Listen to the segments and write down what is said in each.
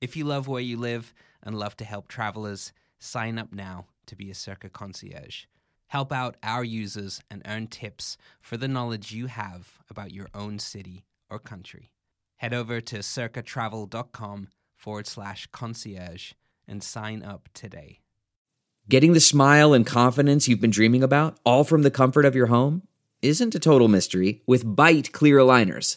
If you love where you live and love to help travelers, sign up now to be a Cerca concierge. Help out our users and earn tips for the knowledge you have about your own city or country. Head over to cercatravel.com forward slash concierge and sign up today. Getting the smile and confidence you've been dreaming about, all from the comfort of your home, isn't a total mystery with Byte Clear Aligners.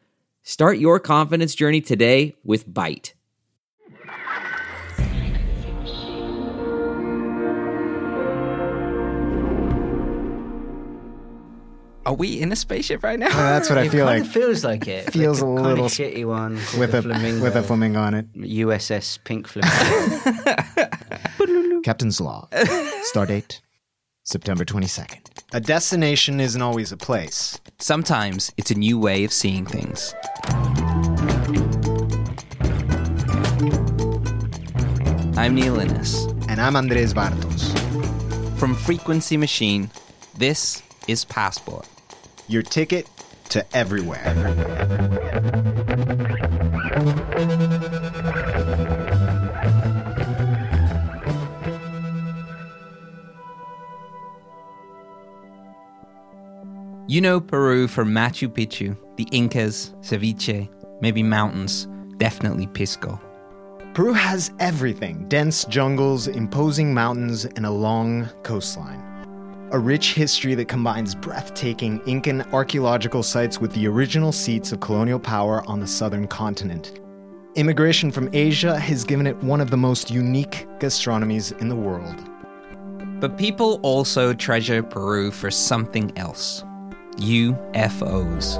Start your confidence journey today with Byte. Are we in a spaceship right now? Uh, that's what I feel kind like. of feels like it. Feels like a kind little of shitty one with a flamingo. with a flamingo on it. USS Pink Flamingo. Captain's log. Stardate September 22nd. A destination isn't always a place. Sometimes it's a new way of seeing things. I'm Neil Innes. And I'm Andres Bartos. From Frequency Machine, this is Passport. Your ticket to everywhere. You know Peru for Machu Picchu, the Incas, ceviche, maybe mountains, definitely Pisco. Peru has everything dense jungles, imposing mountains, and a long coastline. A rich history that combines breathtaking Incan archaeological sites with the original seats of colonial power on the southern continent. Immigration from Asia has given it one of the most unique gastronomies in the world. But people also treasure Peru for something else UFOs.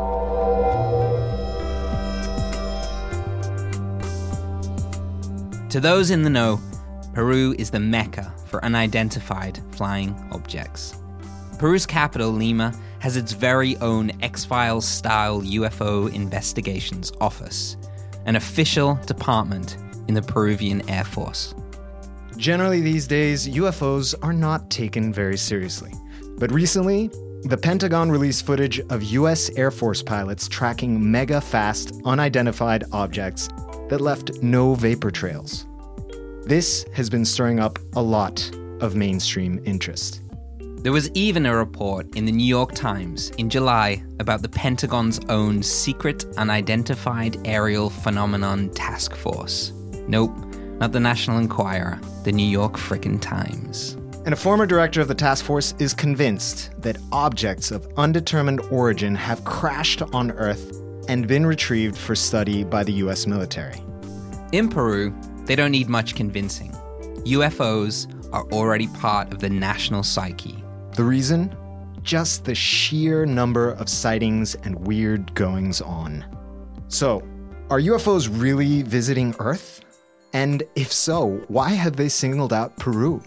To those in the know, Peru is the mecca for unidentified flying objects. Peru's capital, Lima, has its very own X Files style UFO investigations office, an official department in the Peruvian Air Force. Generally, these days, UFOs are not taken very seriously. But recently, the Pentagon released footage of US Air Force pilots tracking mega fast, unidentified objects that left no vapor trails. This has been stirring up a lot of mainstream interest. There was even a report in the New York Times in July about the Pentagon's own secret unidentified aerial phenomenon task force. Nope, not the National Enquirer, the New York frickin' Times. And a former director of the task force is convinced that objects of undetermined origin have crashed on Earth and been retrieved for study by the US military. In Peru, they don't need much convincing. UFOs are already part of the national psyche. The reason? Just the sheer number of sightings and weird goings on. So, are UFOs really visiting Earth? And if so, why have they singled out Peru?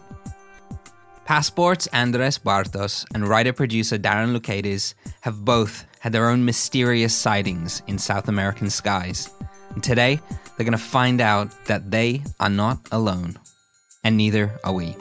Passports Andres Bartos and writer producer Darren Lucades have both had their own mysterious sightings in South American skies. And today, they're going to find out that they are not alone. And neither are we.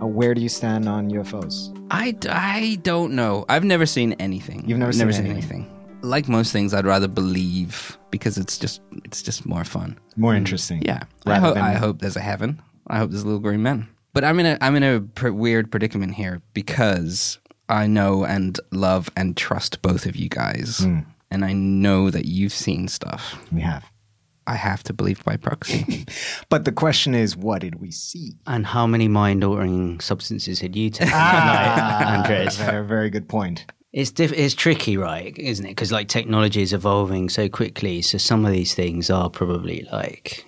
Uh, where do you stand on UFOs? I, I don't know. I've never seen anything. You've never, seen, anything. seen anything anything. Like most things, I'd rather believe because it's just it's just more fun. More interesting. Yeah, I, ho- than- I hope there's a heaven. I hope there's little green men. But I'm in a I'm in a pr- weird predicament here because I know and love and trust both of you guys, Hmm. and I know that you've seen stuff. We have. I have to believe by proxy. But the question is, what did we see? And how many mind altering substances had you taken Ah. that night, Andres? Very, very good point. It's diff- it's tricky, right? Isn't it? Because like technology is evolving so quickly, so some of these things are probably like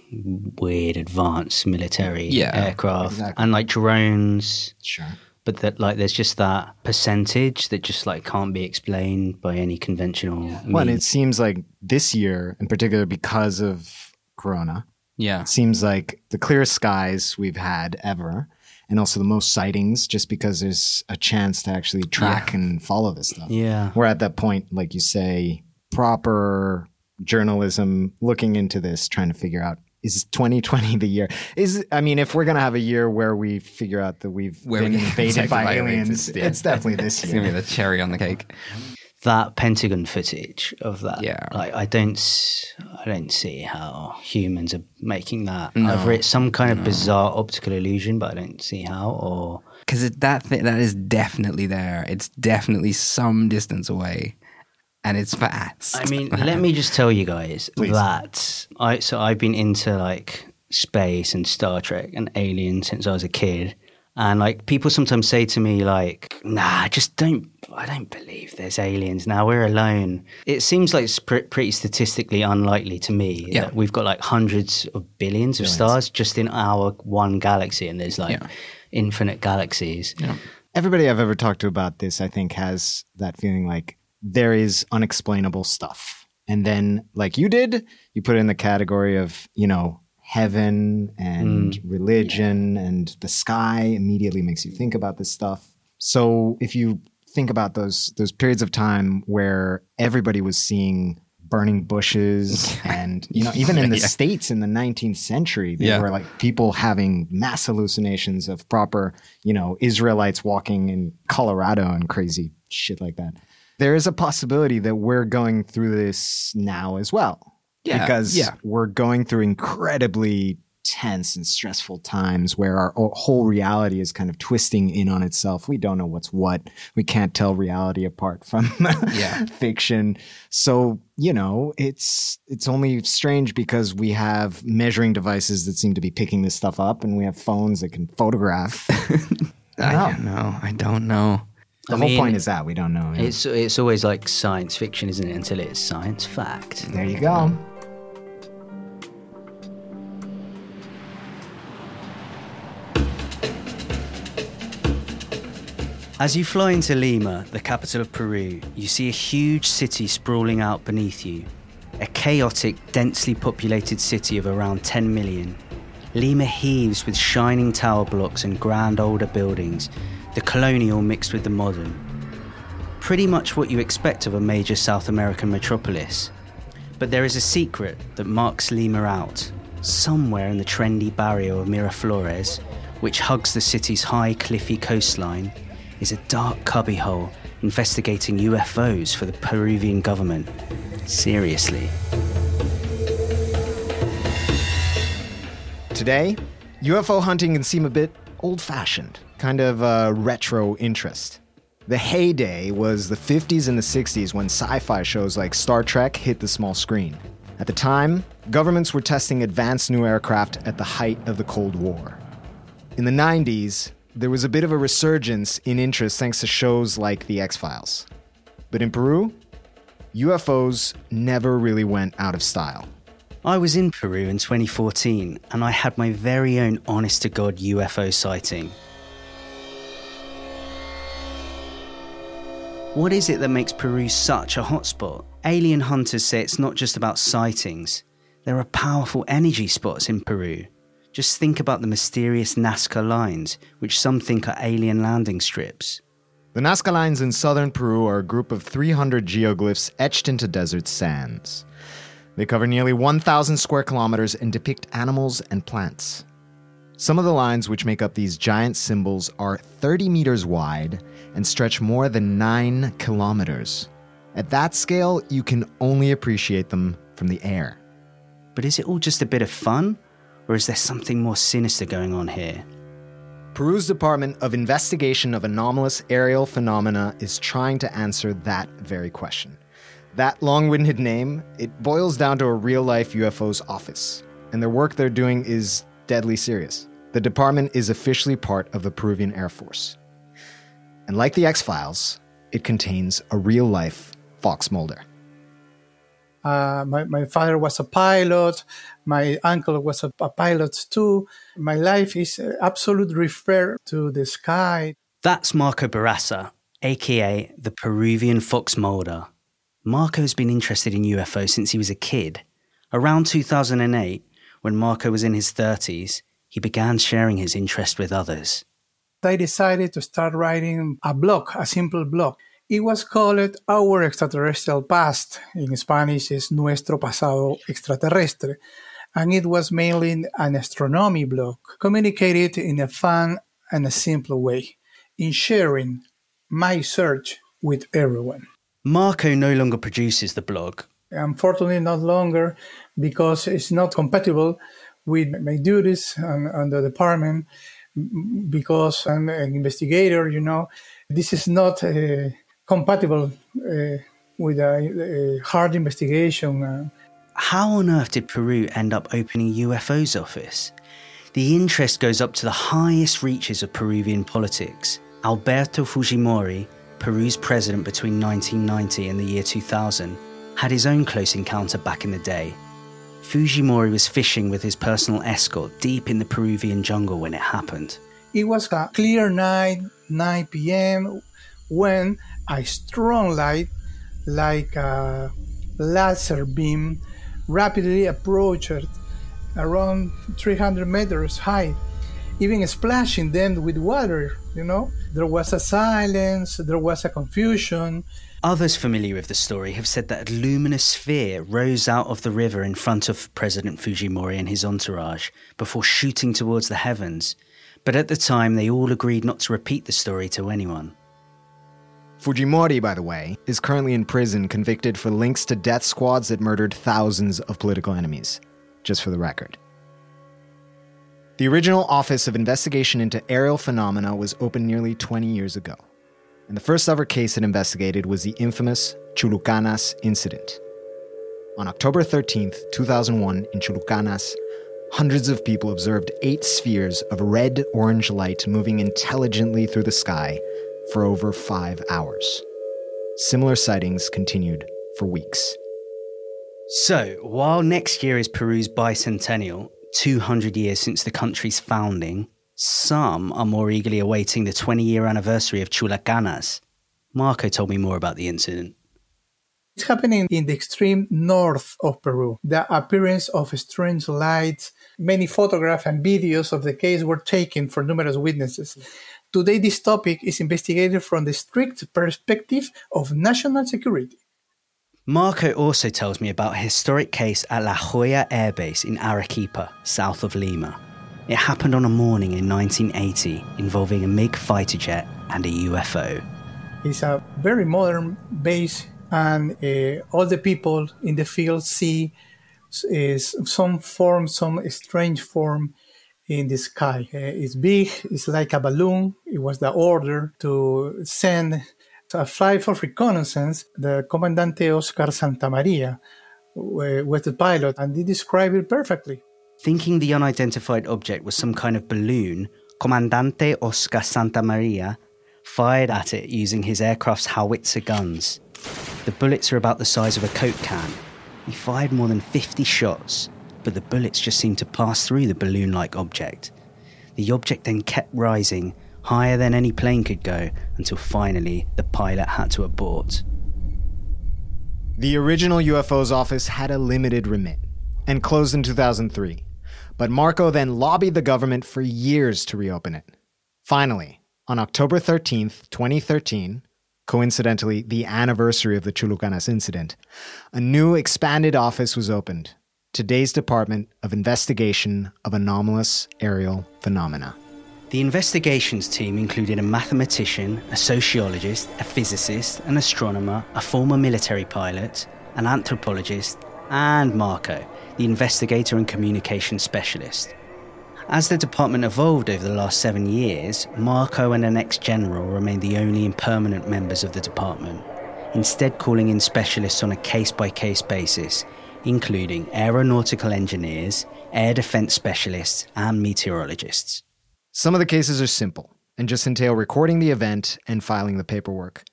weird, advanced military Yeah, aircraft exactly. and like drones. Sure. But that like there's just that percentage that just like can't be explained by any conventional. Well, and it seems like this year, in particular, because of Corona, yeah, it seems like the clearest skies we've had ever, and also the most sightings, just because there's a chance to actually track and follow this stuff. yeah. We're at that point, like you say, proper journalism looking into this, trying to figure out is 2020 the year? Is I mean, if we're gonna have a year where we figure out that we've Where been we invaded by by aliens, aliens, yeah. it's definitely this year. it's gonna be the cherry on the cake. that Pentagon footage of that. Yeah. like I don't, s- I don't see how humans are making that. No. Either it's some kind of bizarre optical illusion, but I don't see how. Or because that th- that is definitely there. It's definitely some distance away, and it's fast. I mean, let me just tell you guys Please. that I so I've been into like space and Star Trek and Alien since I was a kid. And like people sometimes say to me like, "Nah, just don't I don't believe there's aliens. Now we're alone." It seems like it's pre- pretty statistically unlikely to me Yeah. that we've got like hundreds of billions of stars just in our one galaxy and there's like Yeah. infinite galaxies. Everybody I've ever talked to about this, I think, has that feeling like there is unexplainable stuff. And then, like you did, you put it in the category of, you know, heaven and mm. religion and the sky immediately makes you think about this stuff. So if you think about those those periods of time where everybody was seeing burning bushes and you know even in the Yeah. states in the 19th century there Yeah. were like people having mass hallucinations of proper you know israelites walking in colorado and crazy shit like that there is a possibility that we're going through this now as well Yeah, because yeah. we're going through incredibly tense and stressful times where our whole reality is kind of twisting in on itself. We don't know what's what. We can't tell reality apart from Yeah. fiction. So, you know, it's it's only strange because we have measuring devices that seem to be picking this stuff up and we have phones that can photograph. I don't know. I don't know. The I whole mean, point is that we don't know. yeah. It's it's always like science fiction, isn't it? Until it's science fact. there you go. As you fly into Lima, the capital of Peru, you see a huge city sprawling out beneath you. A chaotic, densely populated city of around 10 million. Lima heaves with shining tower blocks and grand older buildings, the colonial mixed with the modern. Pretty much what you expect of a major South American metropolis. But there is a secret that marks Lima out. Somewhere in the trendy barrio of Miraflores, which hugs the city's high, cliffy coastline, is a dark cubbyhole investigating UFOs for the Peruvian government. Seriously. Today, UFO hunting can seem a bit old fashioned, kind of a retro interest. The heyday was the 50s and the 60s when sci fi shows like Star Trek hit the small screen. At the time, governments were testing advanced new aircraft at the height of the Cold War. In the 90s, there was a bit of a resurgence in interest thanks to shows like The X Files. But in Peru, UFOs never really went out of style. I was in Peru in 2014 and I had my very own honest to God UFO sighting. What is it that makes Peru such a hotspot? Alien hunters say it's not just about sightings. There are powerful energy spots in Peru. Just think about the mysterious Nazca lines, which some think are alien landing strips. The Nazca Lines in southern Peru are a group of 300 geoglyphs etched into desert sands. They cover nearly 1,000 square kilometers and depict animals and plants. Some of the lines which make up these giant symbols are 30 meters wide and stretch more than 9 kilometers. At that scale, you can only appreciate them from the air. But is it all just a bit of fun? Or is there something more sinister going on here? Peru's Department of Investigation of Anomalous Aerial Phenomena is trying to answer that very question. That long winded name, it boils down to a real life UFO's office, and their work they're doing is deadly serious. The department is officially part of the Peruvian Air Force. And like the X Files, it contains a real life Fox Mulder. Uh, my, my father was a pilot. My uncle was a, a pilot too. My life is absolutely referred to the sky. That's Marco Barraza, aka the Peruvian Fox Mulder. Marco's been interested in UFO since he was a kid. Around 2008, when Marco was in his 30s, he began sharing his interest with others. I decided to start writing a blog, a simple blog. It was called Our Extraterrestrial Past. In Spanish, is Nuestro Pasado Extraterrestre. And it was mainly an astronomy blog, communicated in a fun and a simple way, in sharing my search with everyone. Marco no longer produces the blog. Unfortunately, not longer because it's not compatible with my duties and, and the department because I'm an investigator, you know. This is not uh, compatible uh, with a, a, hard investigation. Uh. How on earth did Peru end up opening UFO's office? The interest goes up to the highest reaches of Peruvian politics. Alberto Fujimori, Peru's president between 1990 and the year 2000, had his own close encounter back in the day. Fujimori was fishing with his personal escort deep in the Peruvian jungle when it happened. It was a clear night, 9 p.m., when a strong light, like a laser beam, rapidly approached around 300 meters high, even splashing them with water. You know, there was a silence, there was a confusion. Others familiar with the story have said that a luminous sphere rose out of the river in front of President Fujimori and his entourage before shooting towards the heavens. But at the time, they all agreed not to repeat the story to anyone. Fujimori, by the way, is currently in prison convicted for links to death squads that murdered thousands of political enemies, just for the record. The original Office of Investigation into Aerial Phenomena was opened nearly 20 years ago, and the first ever case it investigated was the infamous Chulucanas incident. On October 13, 2001, in Chulucanas, hundreds of people observed eight spheres of red orange light moving intelligently through the sky for over five hours. Similar sightings continued for weeks. So, while next year is Peru's bicentennial, 200 years since the country's founding, some are more eagerly awaiting the 20 year anniversary of Chulucanas. Marco told me more about the incident. It's happening in the extreme north of Peru. The appearance of strange lights, many photographs and videos of the case were taken for numerous witnesses. Today, this topic is investigated from the strict perspective of national security. Marco also tells me about a historic case at La Joya Air Base in Arequipa, south of Lima. It happened on a morning in 1980 involving a MiG fighter jet and a UFO. It's a very modern base, and uh, all the people in the field see is some form, some strange form in the sky. Uh, it's big, it's like a balloon. It was the order to send a flight for reconnaissance. The Comandante Oscar Santamaria was the pilot, and he described it perfectly. Thinking the unidentified object was some kind of balloon, Comandante Oscar Santamaria fired at it using his aircraft's howitzer guns. The bullets are about the size of a Coke can. He fired more than 50 shots, but the bullets just seemed to pass through the balloon like object. The object then kept rising, higher than any plane could go, until finally the pilot had to abort. The original UFO's office had a limited remit and closed in 2003, but Marco then lobbied the government for years to reopen it. Finally, on October 13th, 2013, coincidentally the anniversary of the Chulucanas incident, a new expanded office was opened today's Department of Investigation of Anomalous Aerial Phenomena. The investigations team included a mathematician, a sociologist, a physicist, an astronomer, a former military pilot, an anthropologist, and Marco, the investigator and communication specialist. As the department evolved over the last seven years, Marco and an ex general remained the only permanent members of the department, instead, calling in specialists on a case by case basis, including aeronautical engineers, air defense specialists, and meteorologists. Some of the cases are simple and just entail recording the event and filing the paperwork.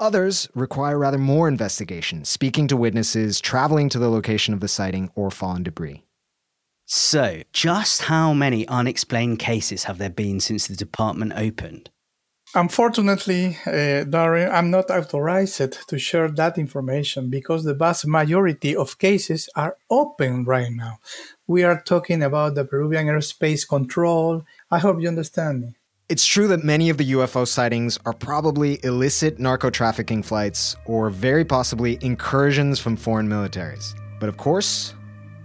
Others require rather more investigation, speaking to witnesses, traveling to the location of the sighting, or fallen debris. So, just how many unexplained cases have there been since the department opened? Unfortunately, uh, Darren, I'm not authorized to share that information because the vast majority of cases are open right now. We are talking about the Peruvian airspace control. I hope you understand me. It's true that many of the UFO sightings are probably illicit narco trafficking flights or very possibly incursions from foreign militaries. But of course,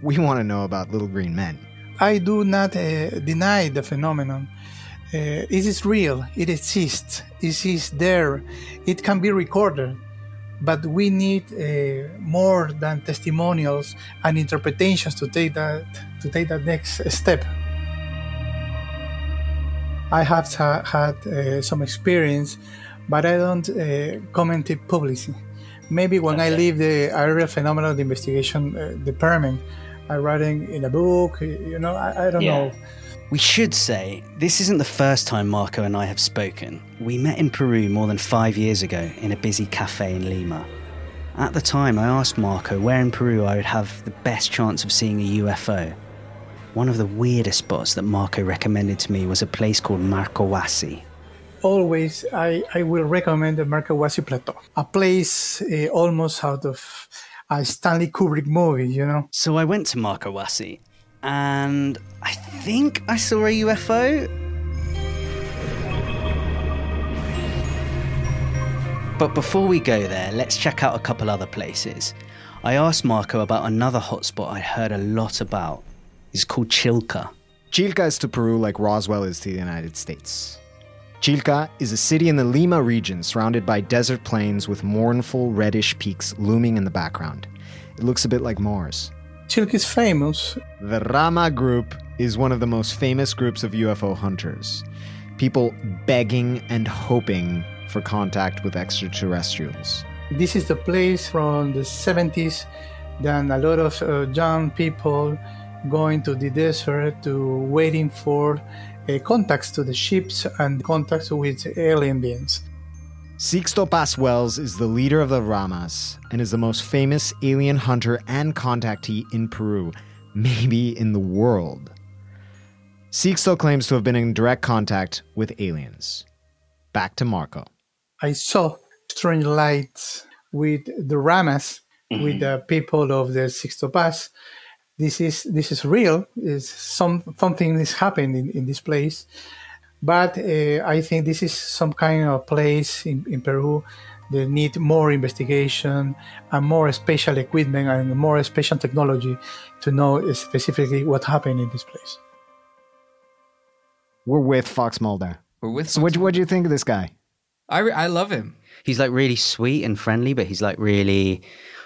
we want to know about little green men. I do not uh, deny the phenomenon. Uh, it is real, it exists, it is there, it can be recorded, but we need uh, more than testimonials and interpretations to take that to take that next step. I have had uh, some experience, but I don't uh, comment it publicly. Maybe when okay. I leave the aerial phenomenon investigation uh, department, I'm writing in a book. You know, I, I don't yeah. know. We should say this isn't the first time Marco and I have spoken. We met in Peru more than five years ago in a busy cafe in Lima. At the time, I asked Marco where in Peru I would have the best chance of seeing a UFO. One of the weirdest spots that Marco recommended to me was a place called Marcahuasi. Always, I, I will recommend the Marcahuasi Plateau, a place uh, almost out of a Stanley Kubrick movie, you know. So I went to Marcahuasi, and I think I saw a UFO. But before we go there, let's check out a couple other places. I asked Marco about another hotspot I heard a lot about. It's called Chilca. Chilca is to Peru like Roswell is to the United States. Chilca is a city in the Lima region surrounded by desert plains with mournful reddish peaks looming in the background. It looks a bit like Mars. Chilca is famous. The Rama Group is one of the most famous groups of UFO hunters. People begging and hoping for contact with extraterrestrials. This is the place from the 70s then a lot of uh, young people going to the desert to waiting for uh, contacts to the ships and contacts with alien beings. Sixto Paz Wells is the leader of the Ramas and is the most famous alien hunter and contactee in Peru, maybe in the world. Sixto claims to have been in direct contact with aliens. Back to Marco. I saw strange lights with the Ramas, mm-hmm. with the people of the Sixto Paz, this is this is real. Is some something is happening in, in this place, but uh, I think this is some kind of place in, in Peru that need more investigation and more special equipment and more special technology to know specifically what happened in this place. We're with Fox Mulder. We're with. So, what what do you think of this guy? I I love him. He's like really sweet and friendly, but he's like really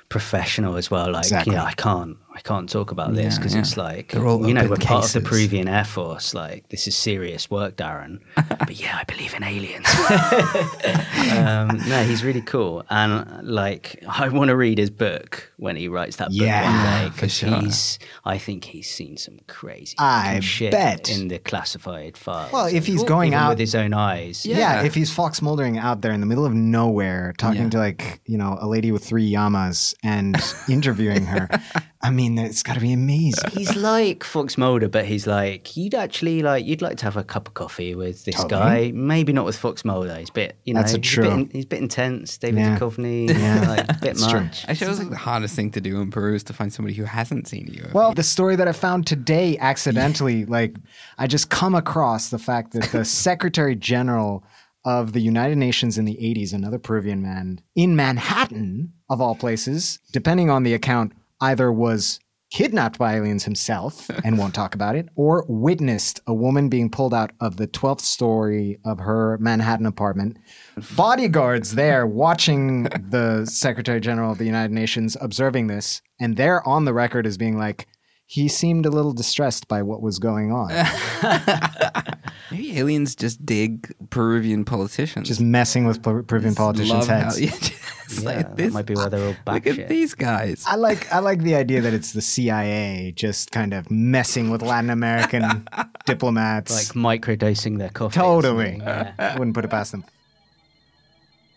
professional as well. Like, exactly. you know, I can't, I can't talk about this because yeah, yeah. it's like, you know, we're cases. part of the Peruvian Air Force. Like, this is serious work, Darren. but yeah, I believe in aliens. um, no, he's really cool, and like, I want to read his book when he writes that book yeah, one day because sure. he's, I think he's seen some crazy I shit bet. in the classified files. Well, if he's going out with his own eyes, yeah. yeah. if he's Fox Muldering out there in the middle of nowhere, talking to like you know a lady with three yamas and interviewing her. I mean, it's got to be amazing. He's like Fox Mulder, but he's like you'd actually like you'd like to have a cup of coffee with this totally. guy. Maybe not with Fox Mulder. He's a bit, you know, That's a true. He's a bit, he's a bit intense. David yeah. Duchovny, yeah, like, a bit much. True. Actually, it was like the hardest thing to do in Peru is to find somebody who hasn't seen you. Well, the story that I found today, accidentally, like I just come across the fact that the Secretary General of the United Nations in the 80s, another Peruvian man in Manhattan, of all places, depending on the account, either was kidnapped by aliens himself and won't talk about it, or witnessed a woman being pulled out of the 12th story of her Manhattan apartment. Bodyguards there watching the Secretary General of the United Nations observing this, and they're on the record as being like, he seemed a little distressed by what was going on. Maybe aliens just dig Peruvian politicians. Just messing with Per- Peruvian politicians' Love how- heads. yeah, just Yeah, like that this. might be why they're all back Look batshit. at these guys. I like I like the idea that it's the CIA just kind of messing with Latin American diplomats. like microdosing their coffee. or totally, yeah. I wouldn't put it past them.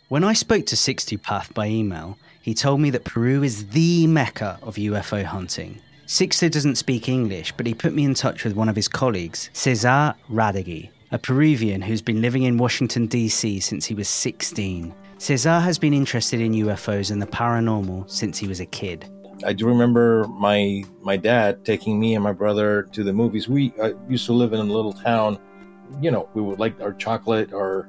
When I spoke to Sixto Paz by email, he told me that Peru is the mecca of UFO hunting. Sixto doesn't speak English, but he put me in touch with one of his colleagues, Cesar Radegui, a Peruvian who's been living in Washington, D.C. since he was 16. Cesar has been interested in UFOs and the paranormal since he was a kid. I do remember my my dad taking me and my brother to the movies. We uh, used to live in a little town. You know, we would like our chocolate, our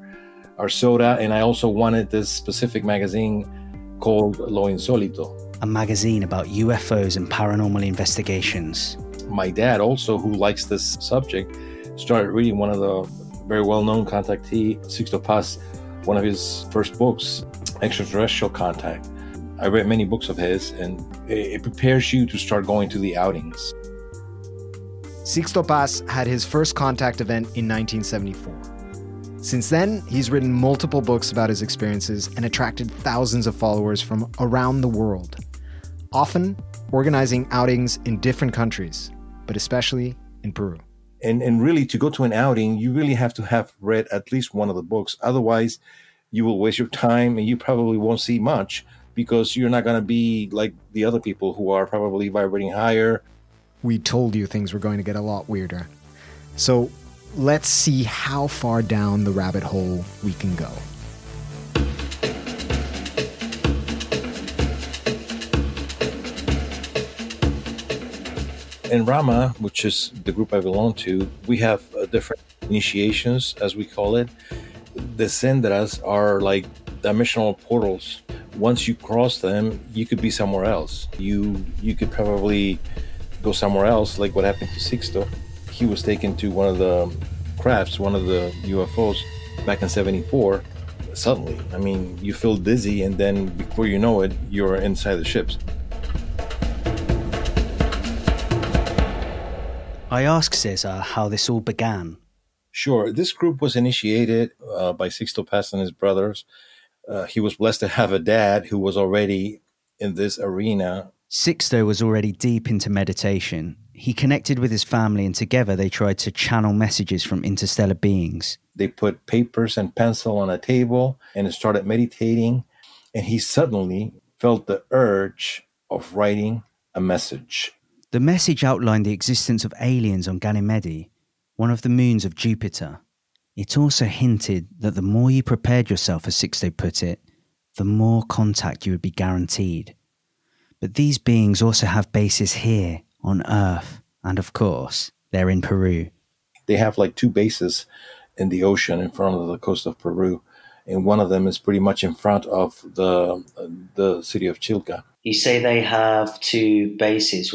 our soda, and I also wanted this specific magazine called Lo Insolito. A magazine about UFOs and paranormal investigations. My dad, also who likes this subject, started reading one of the very well-known contactee, Sixto Paz, one of his first books, Extraterrestrial Contact. I read many books of his, and it, it prepares you to start going to the outings. Sixto Paz had his first contact event in 1974. Since then, he's written multiple books about his experiences and attracted thousands of followers from around the world, often organizing outings in different countries, but especially in Peru. and and really to go to an outing you really have to have read at least one of the books otherwise you will waste your time and you probably won't see much because you're not going to be like the other people who are probably vibrating higher We told you things were going to get a lot weirder. So let's see how far down the rabbit hole we can go. In rama which is the group i belong to we have uh, different initiations as we call it. The xendras are like dimensional portals. Once you cross them you could be somewhere else. You you could probably go somewhere else like what happened to sixto. He was taken to one of the crafts one of the ufos back in 74 suddenly. I mean you feel dizzy and then before you know it you're inside the ships I asked Cesar how this all began. Sure. This group was initiated uh, by Sixto Paz and his brothers. Uh, he was blessed to have a dad who was already in this arena. Sixto was already deep into meditation. He connected with his family, and together they tried to channel messages from interstellar beings. They put papers and pencil on a table and started meditating. And he suddenly felt the urge of writing a message. The message outlined the existence of aliens on Ganymede, one of the moons of Jupiter. It also hinted that the more you prepared yourself, as Sixto put it, the more contact you would be guaranteed. But these beings also have bases here on Earth, and of course, they're in Peru. They have like two bases in the ocean in front of the coast of Peru. And one of them is pretty much in front of the the city of Chilca. You say they have two bases.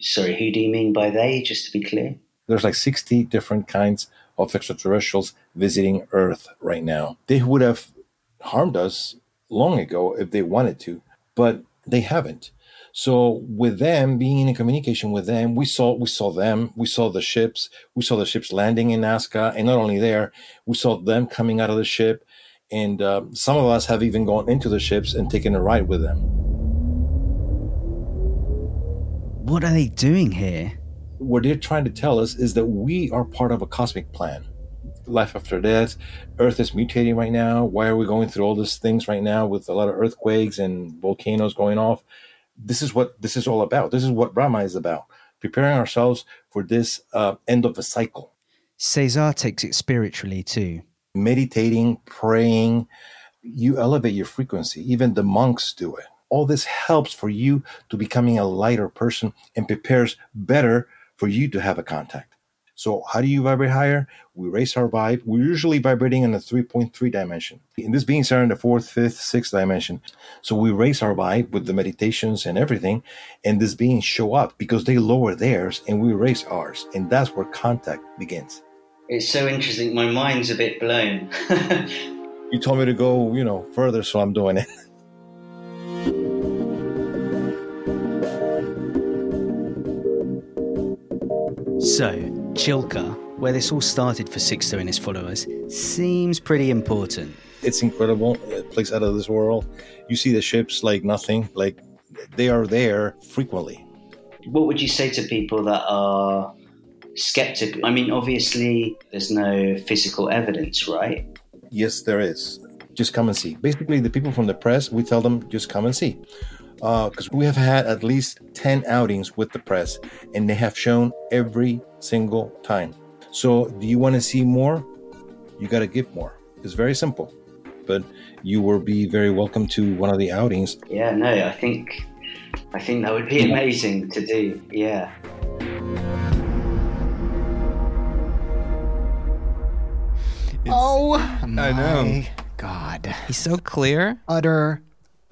Sorry, who do you mean by they, just to be clear? there's like 60 different kinds of extraterrestrials visiting Earth right now. They would have harmed us long ago if they wanted to, but they haven't. So with them being in communication with them, we saw we saw them, we saw the ships, we saw the ships landing in Nazca, and not only there, we saw them coming out of the ship, and uh, some of us have even gone into the ships and taken a ride with them. What are they doing here? what they're trying to tell us is that we are part of a cosmic plan. Life after death, Earth is mutating right now. Why are we going through all these things right now with a lot of earthquakes and volcanoes going off? This is what this is all about. This is what Rama is about. Preparing ourselves for this uh, end of the cycle. Cesar takes it spiritually too. Meditating, praying, you elevate your frequency. Even the monks do it. All this helps for you to becoming a lighter person and prepares better for you to have a contact. So how do you vibrate higher? We raise our vibe. We're usually vibrating in a 3.3 dimension. And this beings are in the fourth, fifth, sixth dimension. So we raise our vibe with the meditations and everything. And these beings show up because they lower theirs and we raise ours. And that's where contact begins. It's so interesting. My mind's a bit blown. you told me to go, you know, further, so I'm doing it. So, Chilca, where this all started for Sixto and his followers, seems pretty important. It's incredible. A place out of this world. You see the ships like nothing, like they are there frequently. What would you say to people that are skeptical? I mean, obviously, there's no physical evidence, right? Yes, there is. Just come and see. Basically, the people from the press, we tell them just come and see because uh, we have had at least 10 outings with the press and they have shown every single time. So, do you want to see more? You got to give more. It's very simple, but you will be very welcome to one of the outings. Yeah, no, I think I think that would be amazing to do. Yeah. It's, oh, I know. God. He's so clear. Utter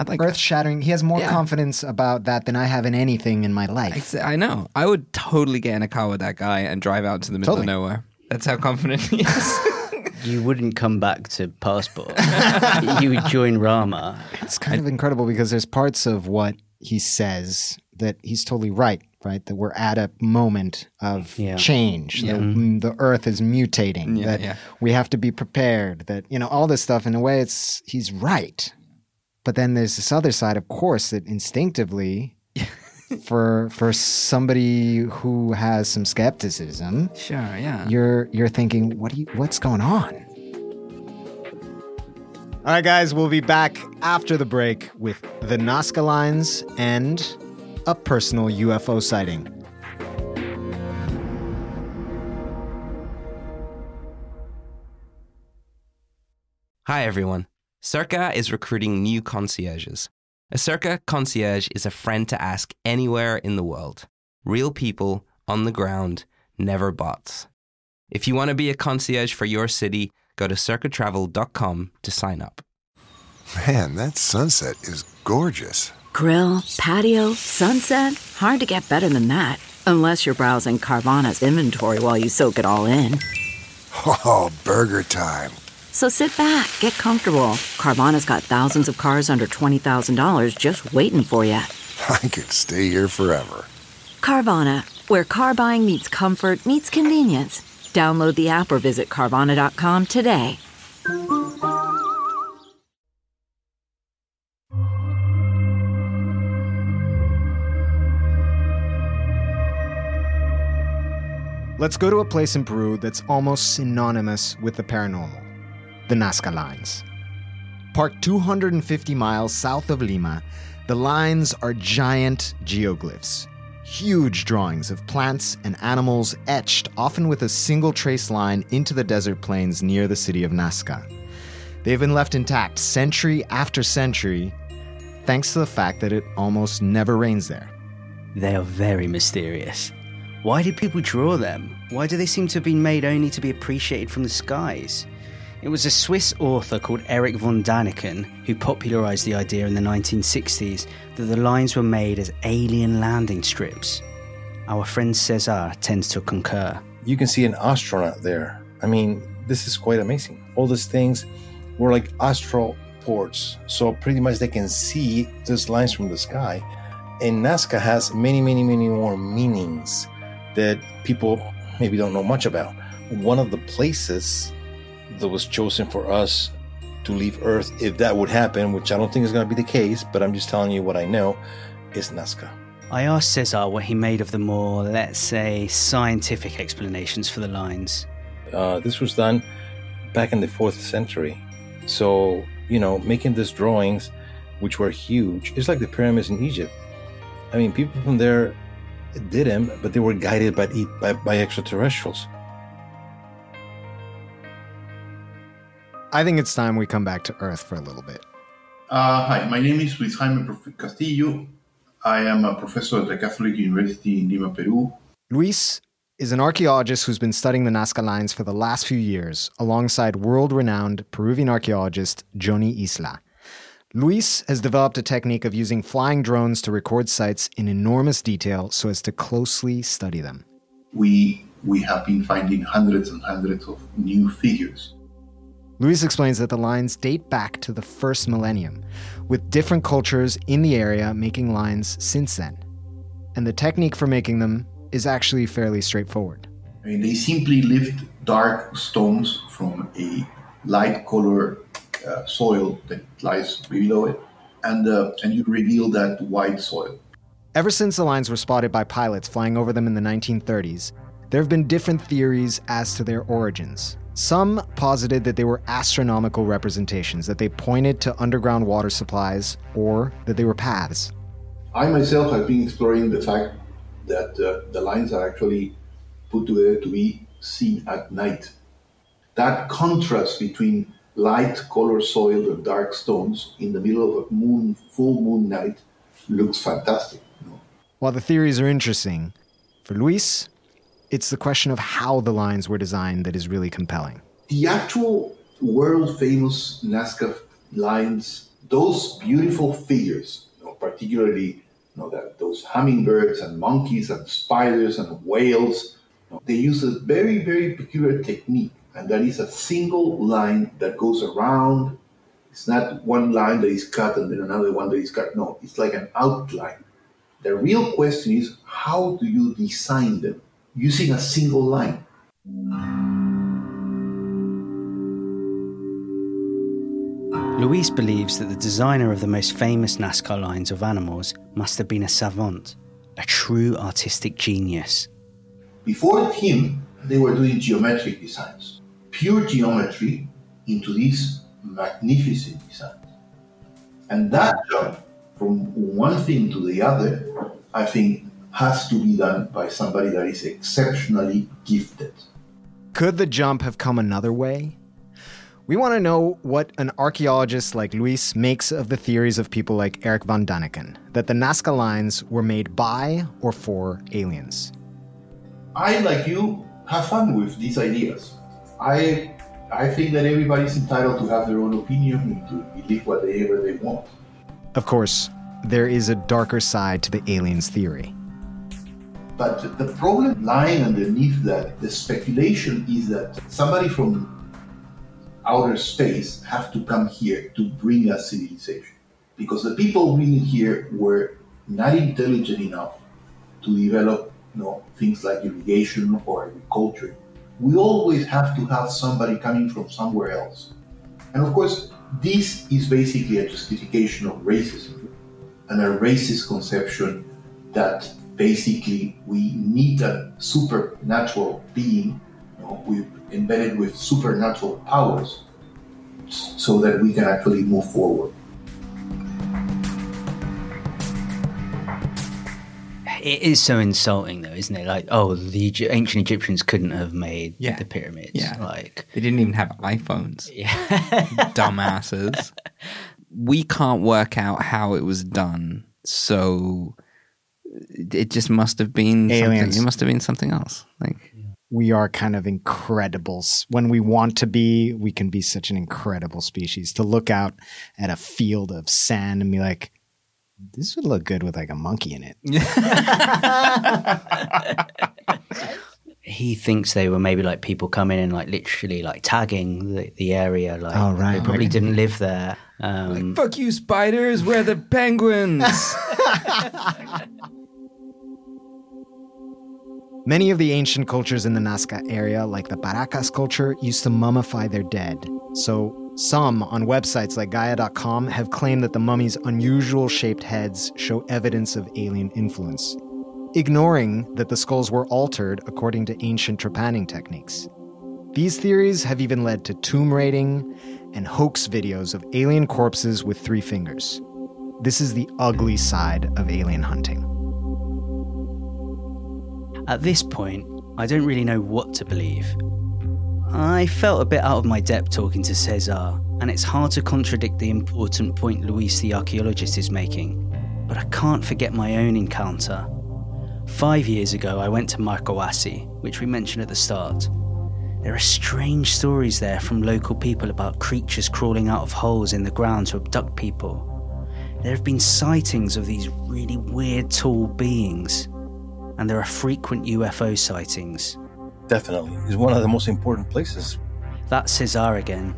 like earth shattering. He has more yeah. confidence about that than I have in anything in my life. I know. I would totally get in a car with that guy and drive out to the middle totally. of nowhere. That's how confident he is. you wouldn't come back to passport. you would join Rama. It's kind of incredible because there's parts of what he says that he's totally right. Right, that we're at a moment of yeah. change. Yeah. The, mm-hmm. the, earth is mutating. Yeah, that we have to be prepared. That you know all this stuff. In a way, it's he's right but then there's this other side, of course, that instinctively for for somebody who has some skepticism, sure, yeah, you're you're thinking, what do you, what's going on? All right, guys, we'll be back after the break with the Nazca lines and a personal UFO sighting. Hi, everyone. Cerca is recruiting new concierges. A Cerca concierge is a friend to ask anywhere in the world. Real people on the ground, never bots. If you want to be a concierge for your city, go to cercatravel.com to sign up. Man, that sunset is gorgeous. Grill, patio, sunset. Hard to get better than that. Unless you're browsing Carvana's inventory while you soak it all in. Oh, burger time. So sit back, get comfortable. Carvana's got thousands of cars under $20,000 just waiting for you. I could stay here forever. Carvana, where car buying meets comfort, meets convenience. Download the app or visit Carvana.com today. Let's go to a place in Peru that's almost synonymous with the paranormal the Nazca Lines. Parked 250 miles south of Lima, the lines are giant geoglyphs, huge drawings of plants and animals etched, often with a single trace line, into the desert plains near the city of Nazca. They've been left intact century after century, thanks to the fact that it almost never rains there. They are very mysterious. Why did people draw them? Why do they seem to have been made only to be appreciated from the skies? It was a Swiss author called Erich von Daniken who popularized the idea in the 1960s that the lines were made as alien landing strips. Our friend Cesar tends to concur. You can see an astronaut there. I mean, this is quite amazing. All these things were like astral ports, so pretty much they can see these lines from the sky. And Nazca has many, many, many more meanings that people maybe don't know much about. One of the places that was chosen for us to leave Earth, if that would happen, which I don't think is going to be the case, but I'm just telling you what I know, is Nazca. I asked Cesar what he made of the more, let's say, scientific explanations for the lines. Uh, this was done back in the fourth century. So, you know, making these drawings, which were huge, it's like the pyramids in Egypt. I mean, people from there did them, but they were guided by, by, by extraterrestrials. I think it's time we come back to Earth for a little bit. Uh, hi, my name is Luis Jaime Castillo. I am a professor at the Catholic University in Lima, Peru. Luis is an archaeologist who's been studying the Nazca lines for the last few years alongside world renowned Peruvian archaeologist Johny Isla. Luis has developed a technique of using flying drones to record sites in enormous detail so as to closely study them. We, we have been finding hundreds and hundreds of new figures. Luis explains that the lines date back to the first millennium, with different cultures in the area making lines since then. And the technique for making them is actually fairly straightforward. I mean, they simply lift dark stones from a light color uh, soil that lies below it, and uh, and you reveal that white soil. Ever since the lines were spotted by pilots flying over them in the 1930s, there have been different theories as to their origins. Some posited that they were astronomical representations, that they pointed to underground water supplies, or that they were paths. I myself have been exploring the fact that uh, the lines are actually put together to be seen at night. That contrast between light color soil and dark stones in the middle of a moon, full moon night looks fantastic. You know? While the theories are interesting, for Luis, it's the question of how the lines were designed that is really compelling. The actual world famous Nazca lines, those beautiful figures, you know, particularly you know, that, those hummingbirds and monkeys and spiders and whales, you know, they use a very, very peculiar technique and that is a single line that goes around. It's not one line that is cut and then another one that is cut. No, it's like an outline. The real question is how do you design them using a single line? Luis believes that the designer of the most famous Nazca lines of animals must have been a savant, a true artistic genius. Before him, they were doing geometric designs pure geometry into these magnificent designs. And that jump from one thing to the other, I think, has to be done by somebody that is exceptionally gifted. Could the jump have come another way? We want to know what an archaeologist like Luis makes of the theories of people like Eric von Daniken that the Nazca lines were made by or for aliens. I, like you, have fun with these ideas. I I think that everybody's entitled to have their own opinion and to believe whatever they want. Of course, there is a darker side to the aliens theory. But the problem lying underneath that, the speculation is that somebody from outer space have to come here to bring us civilization. Because the people bringing here were not intelligent enough to develop you know, things like irrigation or agriculture we always have to have somebody coming from somewhere else. And of course, this is basically a justification of racism and a racist conception that basically we need a supernatural being you know, with, embedded with supernatural powers so that we can actually move forward. It is so insulting, though, isn't it? Like, oh, the ancient Egyptians couldn't have made Yeah. the pyramids. Yeah. like They didn't even have iPhones. yeah. Dumbasses. we can't work out how it was done, so it just must have been Aliens. something. It must have been something else. Like We are kind of incredible. When we want to be, we can be such an incredible species. To look out at a field of sand and be like, this would look good with like a monkey in it. he thinks they were maybe like people coming in, like literally like tagging the, the area. Like, Oh, right, they probably right. didn't live there. Um, fuck you, spiders. We're the penguins. Many of the ancient cultures in the Nazca area, like the Paracas culture, used to mummify their dead. So, some on websites like Gaia.com have claimed that the mummy's unusual shaped heads show evidence of alien influence, ignoring that the skulls were altered according to ancient trepanning techniques. These theories have even led to tomb raiding and hoax videos of alien corpses with three fingers. This is the ugly side of alien hunting. At this point, I don't really know what to believe. I felt a bit out of my depth talking to Cesar, and it's hard to contradict the important point Luis the archaeologist is making. But I can't forget my own encounter. Five years ago, I went to Marcahuasi, which we mentioned at the start. There are strange stories there from local people about creatures crawling out of holes in the ground to abduct people. There have been sightings of these really weird tall beings, and there are frequent UFO sightings. Definitely. It's one of the most important places. That's Cesar again.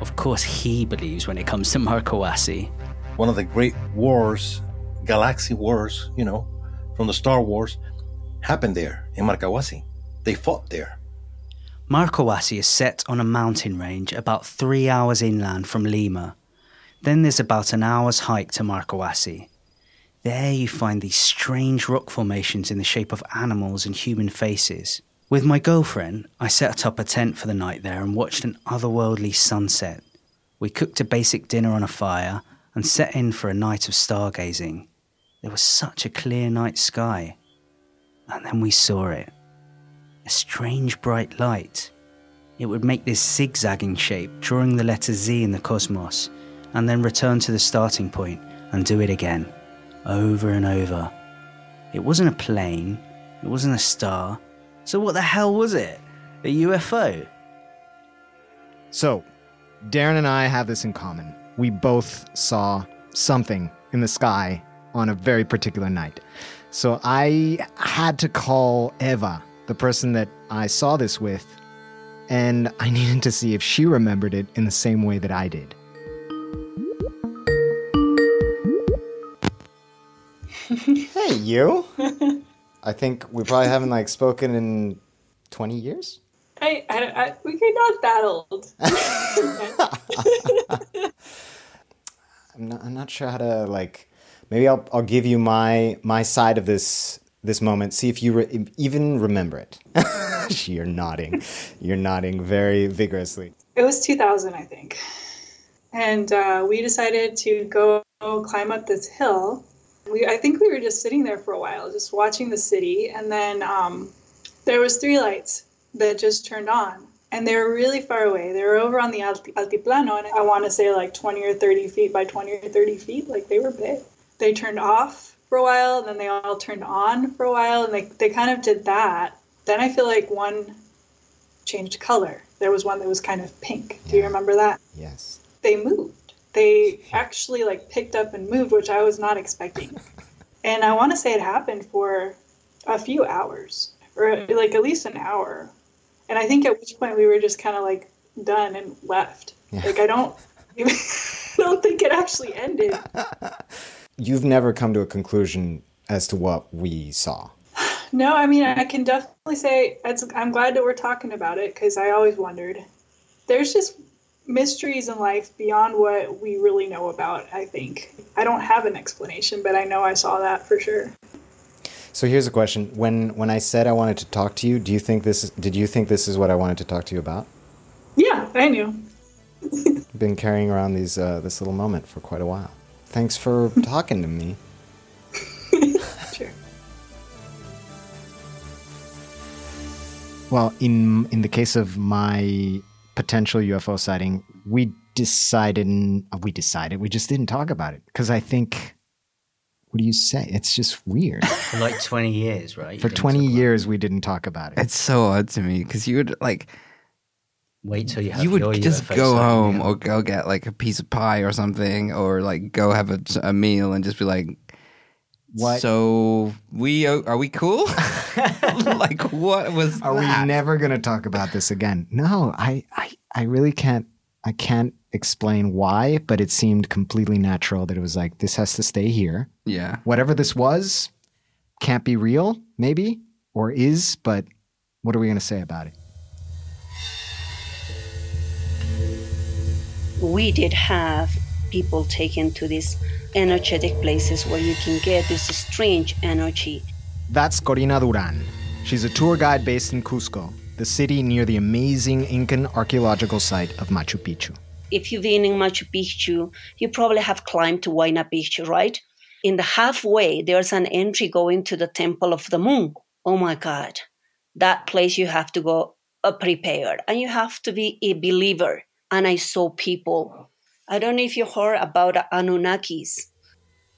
Of course, he believes when it comes to Marcahuasi. One of the great wars, galaxy wars, you know, from the Star Wars, happened there in Marcahuasi. They fought there. Marcahuasi is set on a mountain range about three hours inland from Lima. Then there's about an hour's hike to Marcahuasi. There you find these strange rock formations in the shape of animals and human faces. With my girlfriend, I set up a tent for the night there and watched an otherworldly sunset. We cooked a basic dinner on a fire and set in for a night of stargazing. There was such a clear night sky. And then we saw it a strange bright light. It would make this zigzagging shape, drawing the letter Z in the cosmos, and then return to the starting point and do it again, over and over. It wasn't a plane, it wasn't a star. So, what the hell was it? A UFO? So, Darren and I have this in common. We both saw something in the sky on a very particular night. So, I had to call Eva, the person that I saw this with, and I needed to see if she remembered it in the same way that I did. Hey, you. I think we probably haven't like spoken in 20 years. I, I, I we're not that old. I'm not, I'm not sure how to like maybe I'll I'll give you my my side of this this moment see if you re- even remember it. You're nodding. You're nodding very vigorously. It was 2000, I think. And uh, we decided to go climb up this hill. We, I think we were just sitting there for a while, just watching the city. And then um, there was three lights that just turned on. And they were really far away. They were over on the alti- altiplano, and I want to say like 20 or 30 feet by 20 or 30 feet. Like they were big. They turned off for a while, and then they all turned on for a while, and they, they kind of did that. Then I feel like one changed color. There was one that was kind of pink. Do you remember that? Yes. They moved. They actually like picked up and moved, which I was not expecting. and I want to say it happened for a few hours, or mm. like at least an hour. And I think at which point we were just kind of like done and left. Like I don't, I don't think it actually ended. You've never come to a conclusion as to what we saw. No, I mean, I can definitely say it's, I'm glad that we're talking about it because I always wondered. There's just mysteries in life beyond what we really know about, I think. I don't have an explanation, but I know I saw that for sure. So here's a question: When when I said I wanted to talk to you, do you think this? Is, did you think this is what I wanted to talk to you about? Yeah, I knew. Been carrying around these uh, this little moment for quite a while. Thanks for talking to me. Sure. Well, in in the case of my potential UFO sighting, we decided uh, we decided we just didn't talk about it because I think what do you say? It's just weird. For like 20 years, right? For 20 talk about years we didn't talk about it. It's so odd to me because you would like. Wait till you have you would your just UFO go sighting, home yeah. or go get like a piece of pie or something or like go have a, a meal and just be like What? so we uh, are we cool like what was Are that? we never going to talk about this again? No, I, I, I really can't. I can't explain why, but it seemed completely natural that it was like this has to stay here. yeah Whatever this was, can't be real, maybe, or is. But what are we going to say about it? we did have people taken to these energetic places where you can get this strange energy. That's Corina Duran. She's a tour guide based in Cusco, the city near the amazing Incan archaeological site of Machu Picchu. If you've been in Machu Picchu, you probably have climbed to Huayna Picchu, right? In the halfway, there's an entry going to the Temple of the Moon. Oh my God. That place you have to go uh, prepared and you have to be a believer. And I saw people. I don't know if you heard about Anunnakis.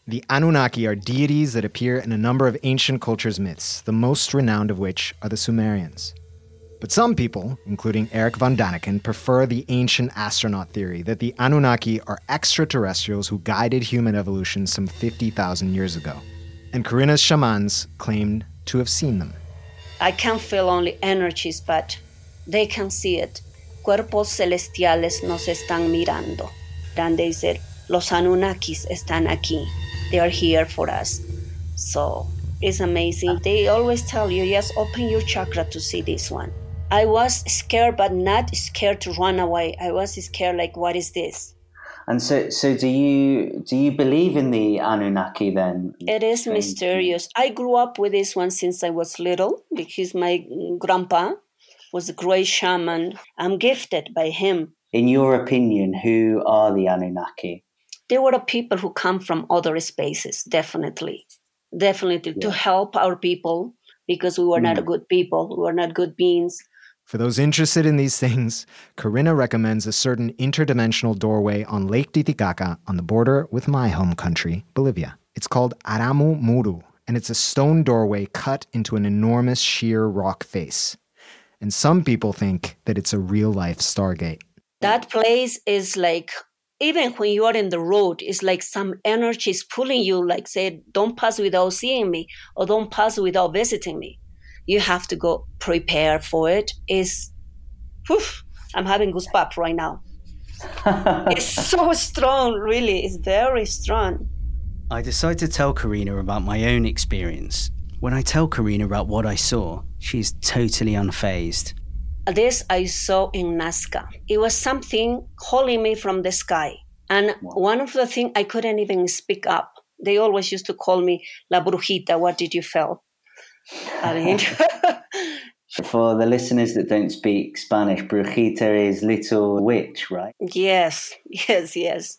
The Anunnaki are deities that appear in a number of ancient cultures' myths, the most renowned of which are the Sumerians. But some people, including Eric von Daniken, prefer the ancient astronaut theory that the Anunnaki are extraterrestrials who guided human evolution some 50,000 years ago. And Corina's shamans claimed to have seen them. I can feel only energies, but they can see it. Cuerpos celestiales nos están mirando. Then they said, Los Anunnakis están aquí. They are here for us. So it's amazing. Ah. They always tell you, just open your chakra to see this one. I was scared, but not scared to run away. I was scared, like, what is this? And so, so do you do you believe in the Anunnaki then? It is mysterious. I grew up with this one since I was little because my grandpa was a great shaman. I'm gifted by him. In your opinion, who are the Anunnaki? They were the people who come from other spaces, definitely. Definitely yeah. to help our people because we were mm. not good people, we were not good beings. For those interested in these things, Corina recommends a certain interdimensional doorway on Lake Titicaca on the border with my home country, Bolivia. It's called Aramu Muru, and it's a stone doorway cut into an enormous sheer rock face. And some people think that it's a real life Stargate. That mm. place is like, even when you are in the road, it's like some energy is pulling you, like, say, don't pass without seeing me, or don't pass without visiting me. You have to go prepare for it. Is i'm having goosebumps right now. It's so strong really. It's very strong. I decide to tell Corina about my own experience. When i tell Corina about what i saw she's totally unfazed this i saw in nazca. It was something calling me from the sky. And one of the things i couldn't even speak up. They always used to call me la brujita. What did you feel? I mean, For the listeners that don't speak Spanish, brujita is little witch, right? Yes, yes, yes.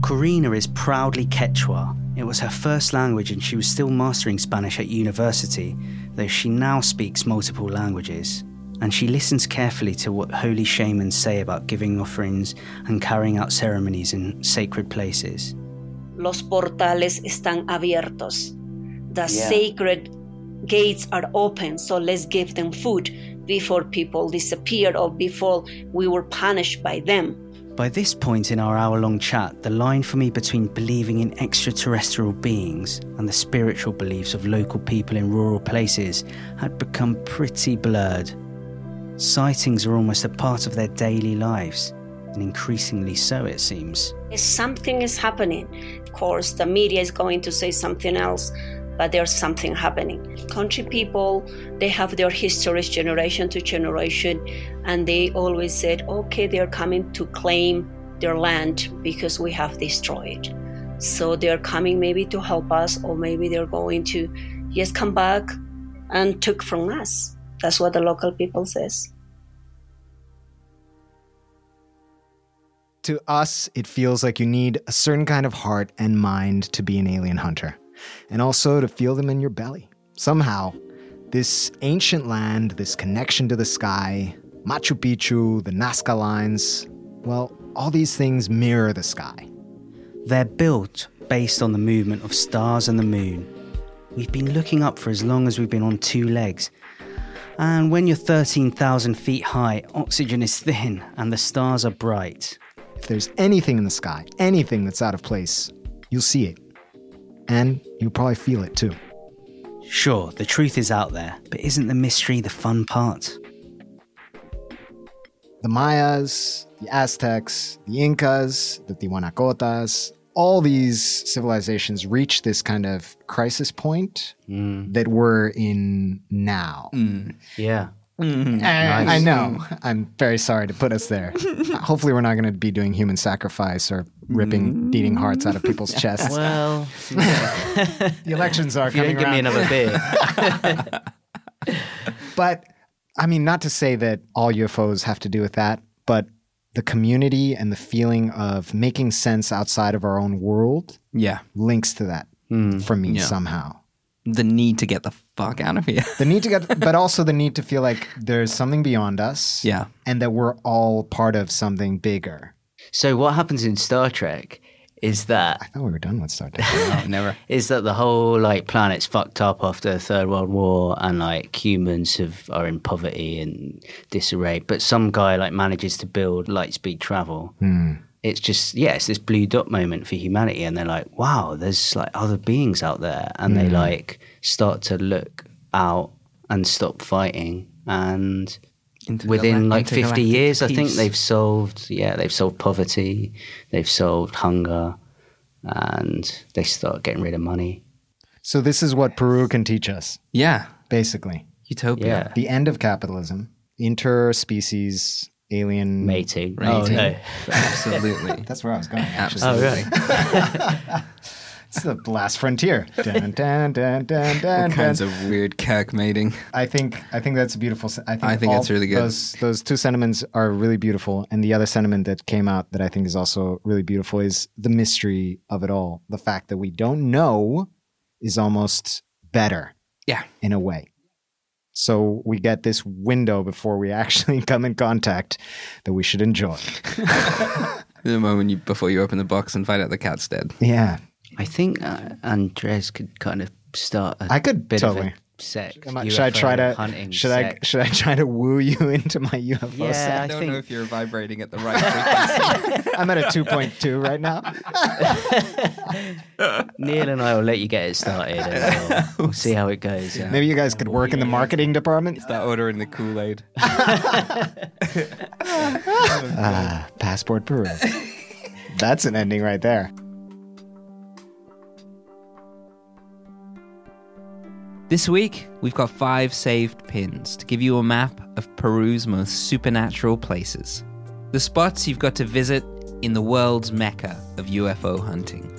Corina is proudly Quechua. It was her first language and she was still mastering Spanish at university, though she now speaks multiple languages. And she listens carefully to what holy shamans say about giving offerings and carrying out ceremonies in sacred places. Los portales están abiertos the yeah. sacred gates are open, so let's give them food before people disappeared or before we were punished by them. By this point in our hour long chat, the line for me between believing in extraterrestrial beings and the spiritual beliefs of local people in rural places had become pretty blurred. Sightings are almost a part of their daily lives, and increasingly so, it seems. If something is happening. Of course, the media is going to say something else, but there's something happening. Country people, they have their histories generation to generation, and they always said, okay, they're coming to claim their land because we have destroyed. So they're coming maybe to help us, or maybe they're going to just come back and took from us. That's what the local people says. To us, it feels like you need a certain kind of heart and mind to be an alien hunter and also to feel them in your belly. Somehow, this ancient land, this connection to the sky, Machu Picchu, the Nazca lines, well, all these things mirror the sky. They're built based on the movement of stars and the moon. We've been looking up for as long as we've been on two legs. And when you're 13,000 feet high, oxygen is thin and the stars are bright. If there's anything in the sky, anything that's out of place, you'll see it and you'll probably feel it too. Sure, the truth is out there, but isn't the mystery the fun part? The Mayas, the Aztecs, the Incas, the Tiwanakotas, all these civilizations reached this kind of crisis point mm. that we're in now. Mm. Yeah. Mm, nice. I know. I'm very sorry to put us there. Hopefully, we're not going to be doing human sacrifice or ripping mm. beating hearts out of people's chests. Well, the elections are coming. give around. me another beer. but I mean, not to say that all UFOs have to do with that, but the community and the feeling of making sense outside of our own world, yeah, links to that mm. for me yeah. somehow the need to get the fuck out of here. the need to get, but also the need to feel like there's something beyond us. Yeah. And that we're all part of something bigger. So, what happens in Star Trek is that I thought we were done with Star Trek. Oh, never. is that the whole like planet's fucked up after the Third World War and like humans have are in poverty and disarray, but some guy like manages to build light speed travel. Hmm. It's just yeah, it's this blue dot moment for humanity, and they're like, wow, there's like other beings out there, and they mm. like start to look out and stop fighting, and within like 50 intergalactic years i think they've solved yeah they've solved poverty they've solved hunger and they start getting rid of money so this is what Peru can teach us, Yeah. basically. Utopia. yeah The end of capitalism, interspecies, alien mating Right. oh no Absolutely. That's where I was going. Actually. Absolutely. Oh, it's the last frontier. Dun, dun, dun, dun, dun, All kinds of weird Kirk mating. I think I think that's a beautiful. I think, I think all it's really good. Those those two sentiments are really beautiful, and the other sentiment that came out that I think is also really beautiful is the mystery of it all. The fact that we don't know is almost better Yeah. in a way. So we get this window before we actually come in contact that we should enjoy. The moment you before you open the box and find out the cat's dead. Yeah, i think uh, andres could kind of start a I could bit totally. Of a sex Am I- should I try to hunting should I should I try to woo you into my UFO? Yeah, set? I I don't think- know if you're vibrating at the right frequency. I'm at a 2.2 right now. neil and i will let you get it started and we'll, we'll see how it goes yeah. Maybe you guys could work in the marketing department. Start ordering the Kool Aid. Ah, Passport Peru. That's an ending right there. This week, we've got five saved pins to give you a map of Peru's most supernatural places. The spots you've got to visit in the world's mecca of UFO hunting.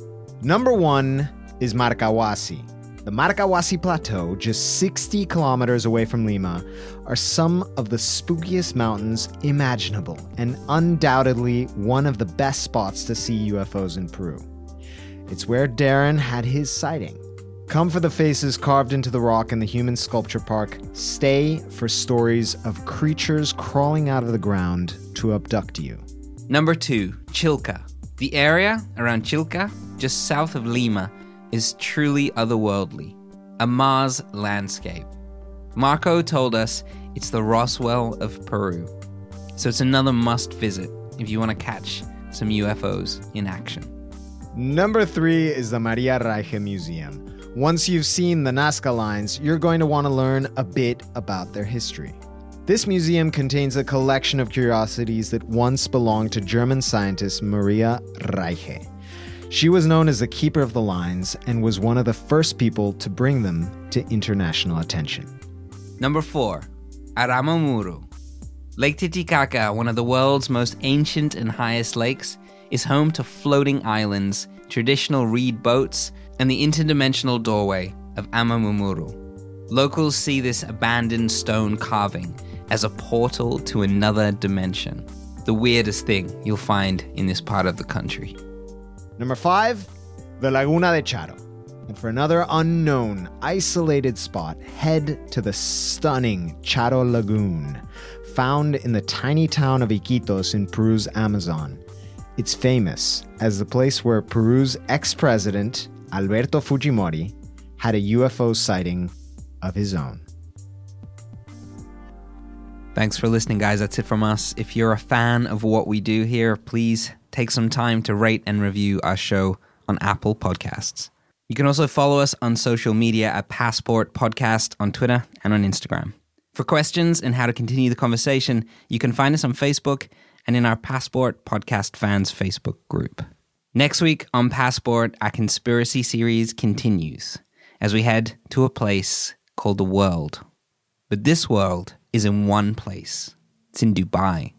Number one is Marcahuasi. The Marcahuasi Plateau, just 60 kilometers away from Lima, are some of the spookiest mountains imaginable and undoubtedly one of the best spots to see UFOs in Peru. It's where Darren had his sighting. Come for the faces carved into the rock in the human sculpture park. Stay for stories of creatures crawling out of the ground to abduct you. Number two, Chilca. The area around Chilca, just south of Lima, is truly otherworldly. A Mars landscape. Marco told us it's the Roswell of Peru. So it's another must visit if you want to catch some UFOs in action. Number three is the Maria Reiche Museum. Once you've seen the Nazca lines, you're going to want to learn a bit about their history. This museum contains a collection of curiosities that once belonged to German scientist Maria Reiche. She was known as the keeper of the lines and was one of the first people to bring them to international attention. Number four, Aramu Muru. Lake Titicaca, one of the world's most ancient and highest lakes, is home to floating islands, traditional reed boats, and the interdimensional doorway of Aramu Muru. Locals see this abandoned stone carving as a portal to another dimension. The weirdest thing you'll find in this part of the country. Number five, the Laguna de Charo. And for another unknown, isolated spot, head to the stunning Charo Lagoon, found in the tiny town of Iquitos in Peru's Amazon. It's famous as the place where Peru's ex president, Alberto Fujimori, had a UFO sighting of his own. Thanks for listening, guys. That's it from us. If you're a fan of what we do here, please take some time to rate and review our show on Apple Podcasts. You can also follow us on social media at Passport Podcast on Twitter and on Instagram. For questions and how to continue the conversation, you can find us on Facebook and in our Passport Podcast fans Facebook group. Next week on Passport, our conspiracy series continues as we head to a place called the world. But this world is in one place. It's in Dubai.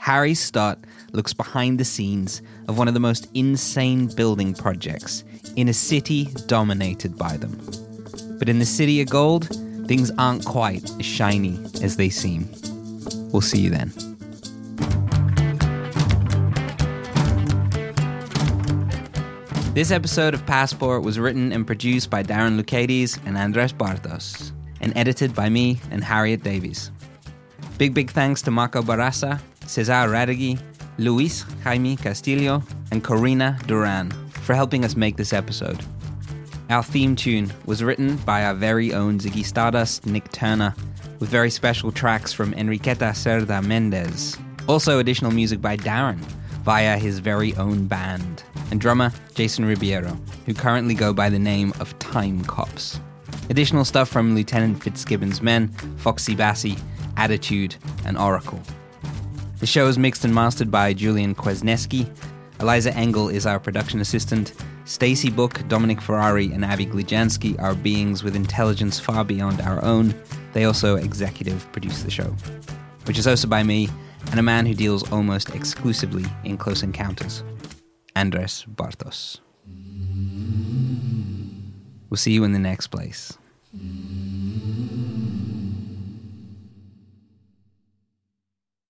Harry Stott looks behind the scenes of one of the most insane building projects in a city dominated by them. But in the city of gold, things aren't quite as shiny as they seem. We'll see you then. This episode of Passport was written and produced by Darren Lucades and Andres Bartos, and edited by me and Harriet Davies. Big, big thanks to Marco Barraza, Cesar Radegui, Luis Jaime Castillo, and Corina Duran. for helping us make this episode. Our theme tune was written by our very own Ziggy Stardust, Nick Turner, with very special tracks from Enriqueta Cerda Mendez. Also, additional music by Darren via his very own band, and drummer Jason Ribeiro, who currently go by the name of Time Cops. Additional stuff from Lieutenant Fitzgibbon's men, Foxy Bassey, Attitude, and Oracle. The show is mixed and mastered by Julian Kwasniewski. Eliza Engel is our production assistant. Stacy Book, Dominic Ferrari, and Abby Glijansky are beings with intelligence far beyond our own. They also executive produce the show, which is hosted by me and a man who deals almost exclusively in close encounters, Andres Bartos. We'll see you in the next place.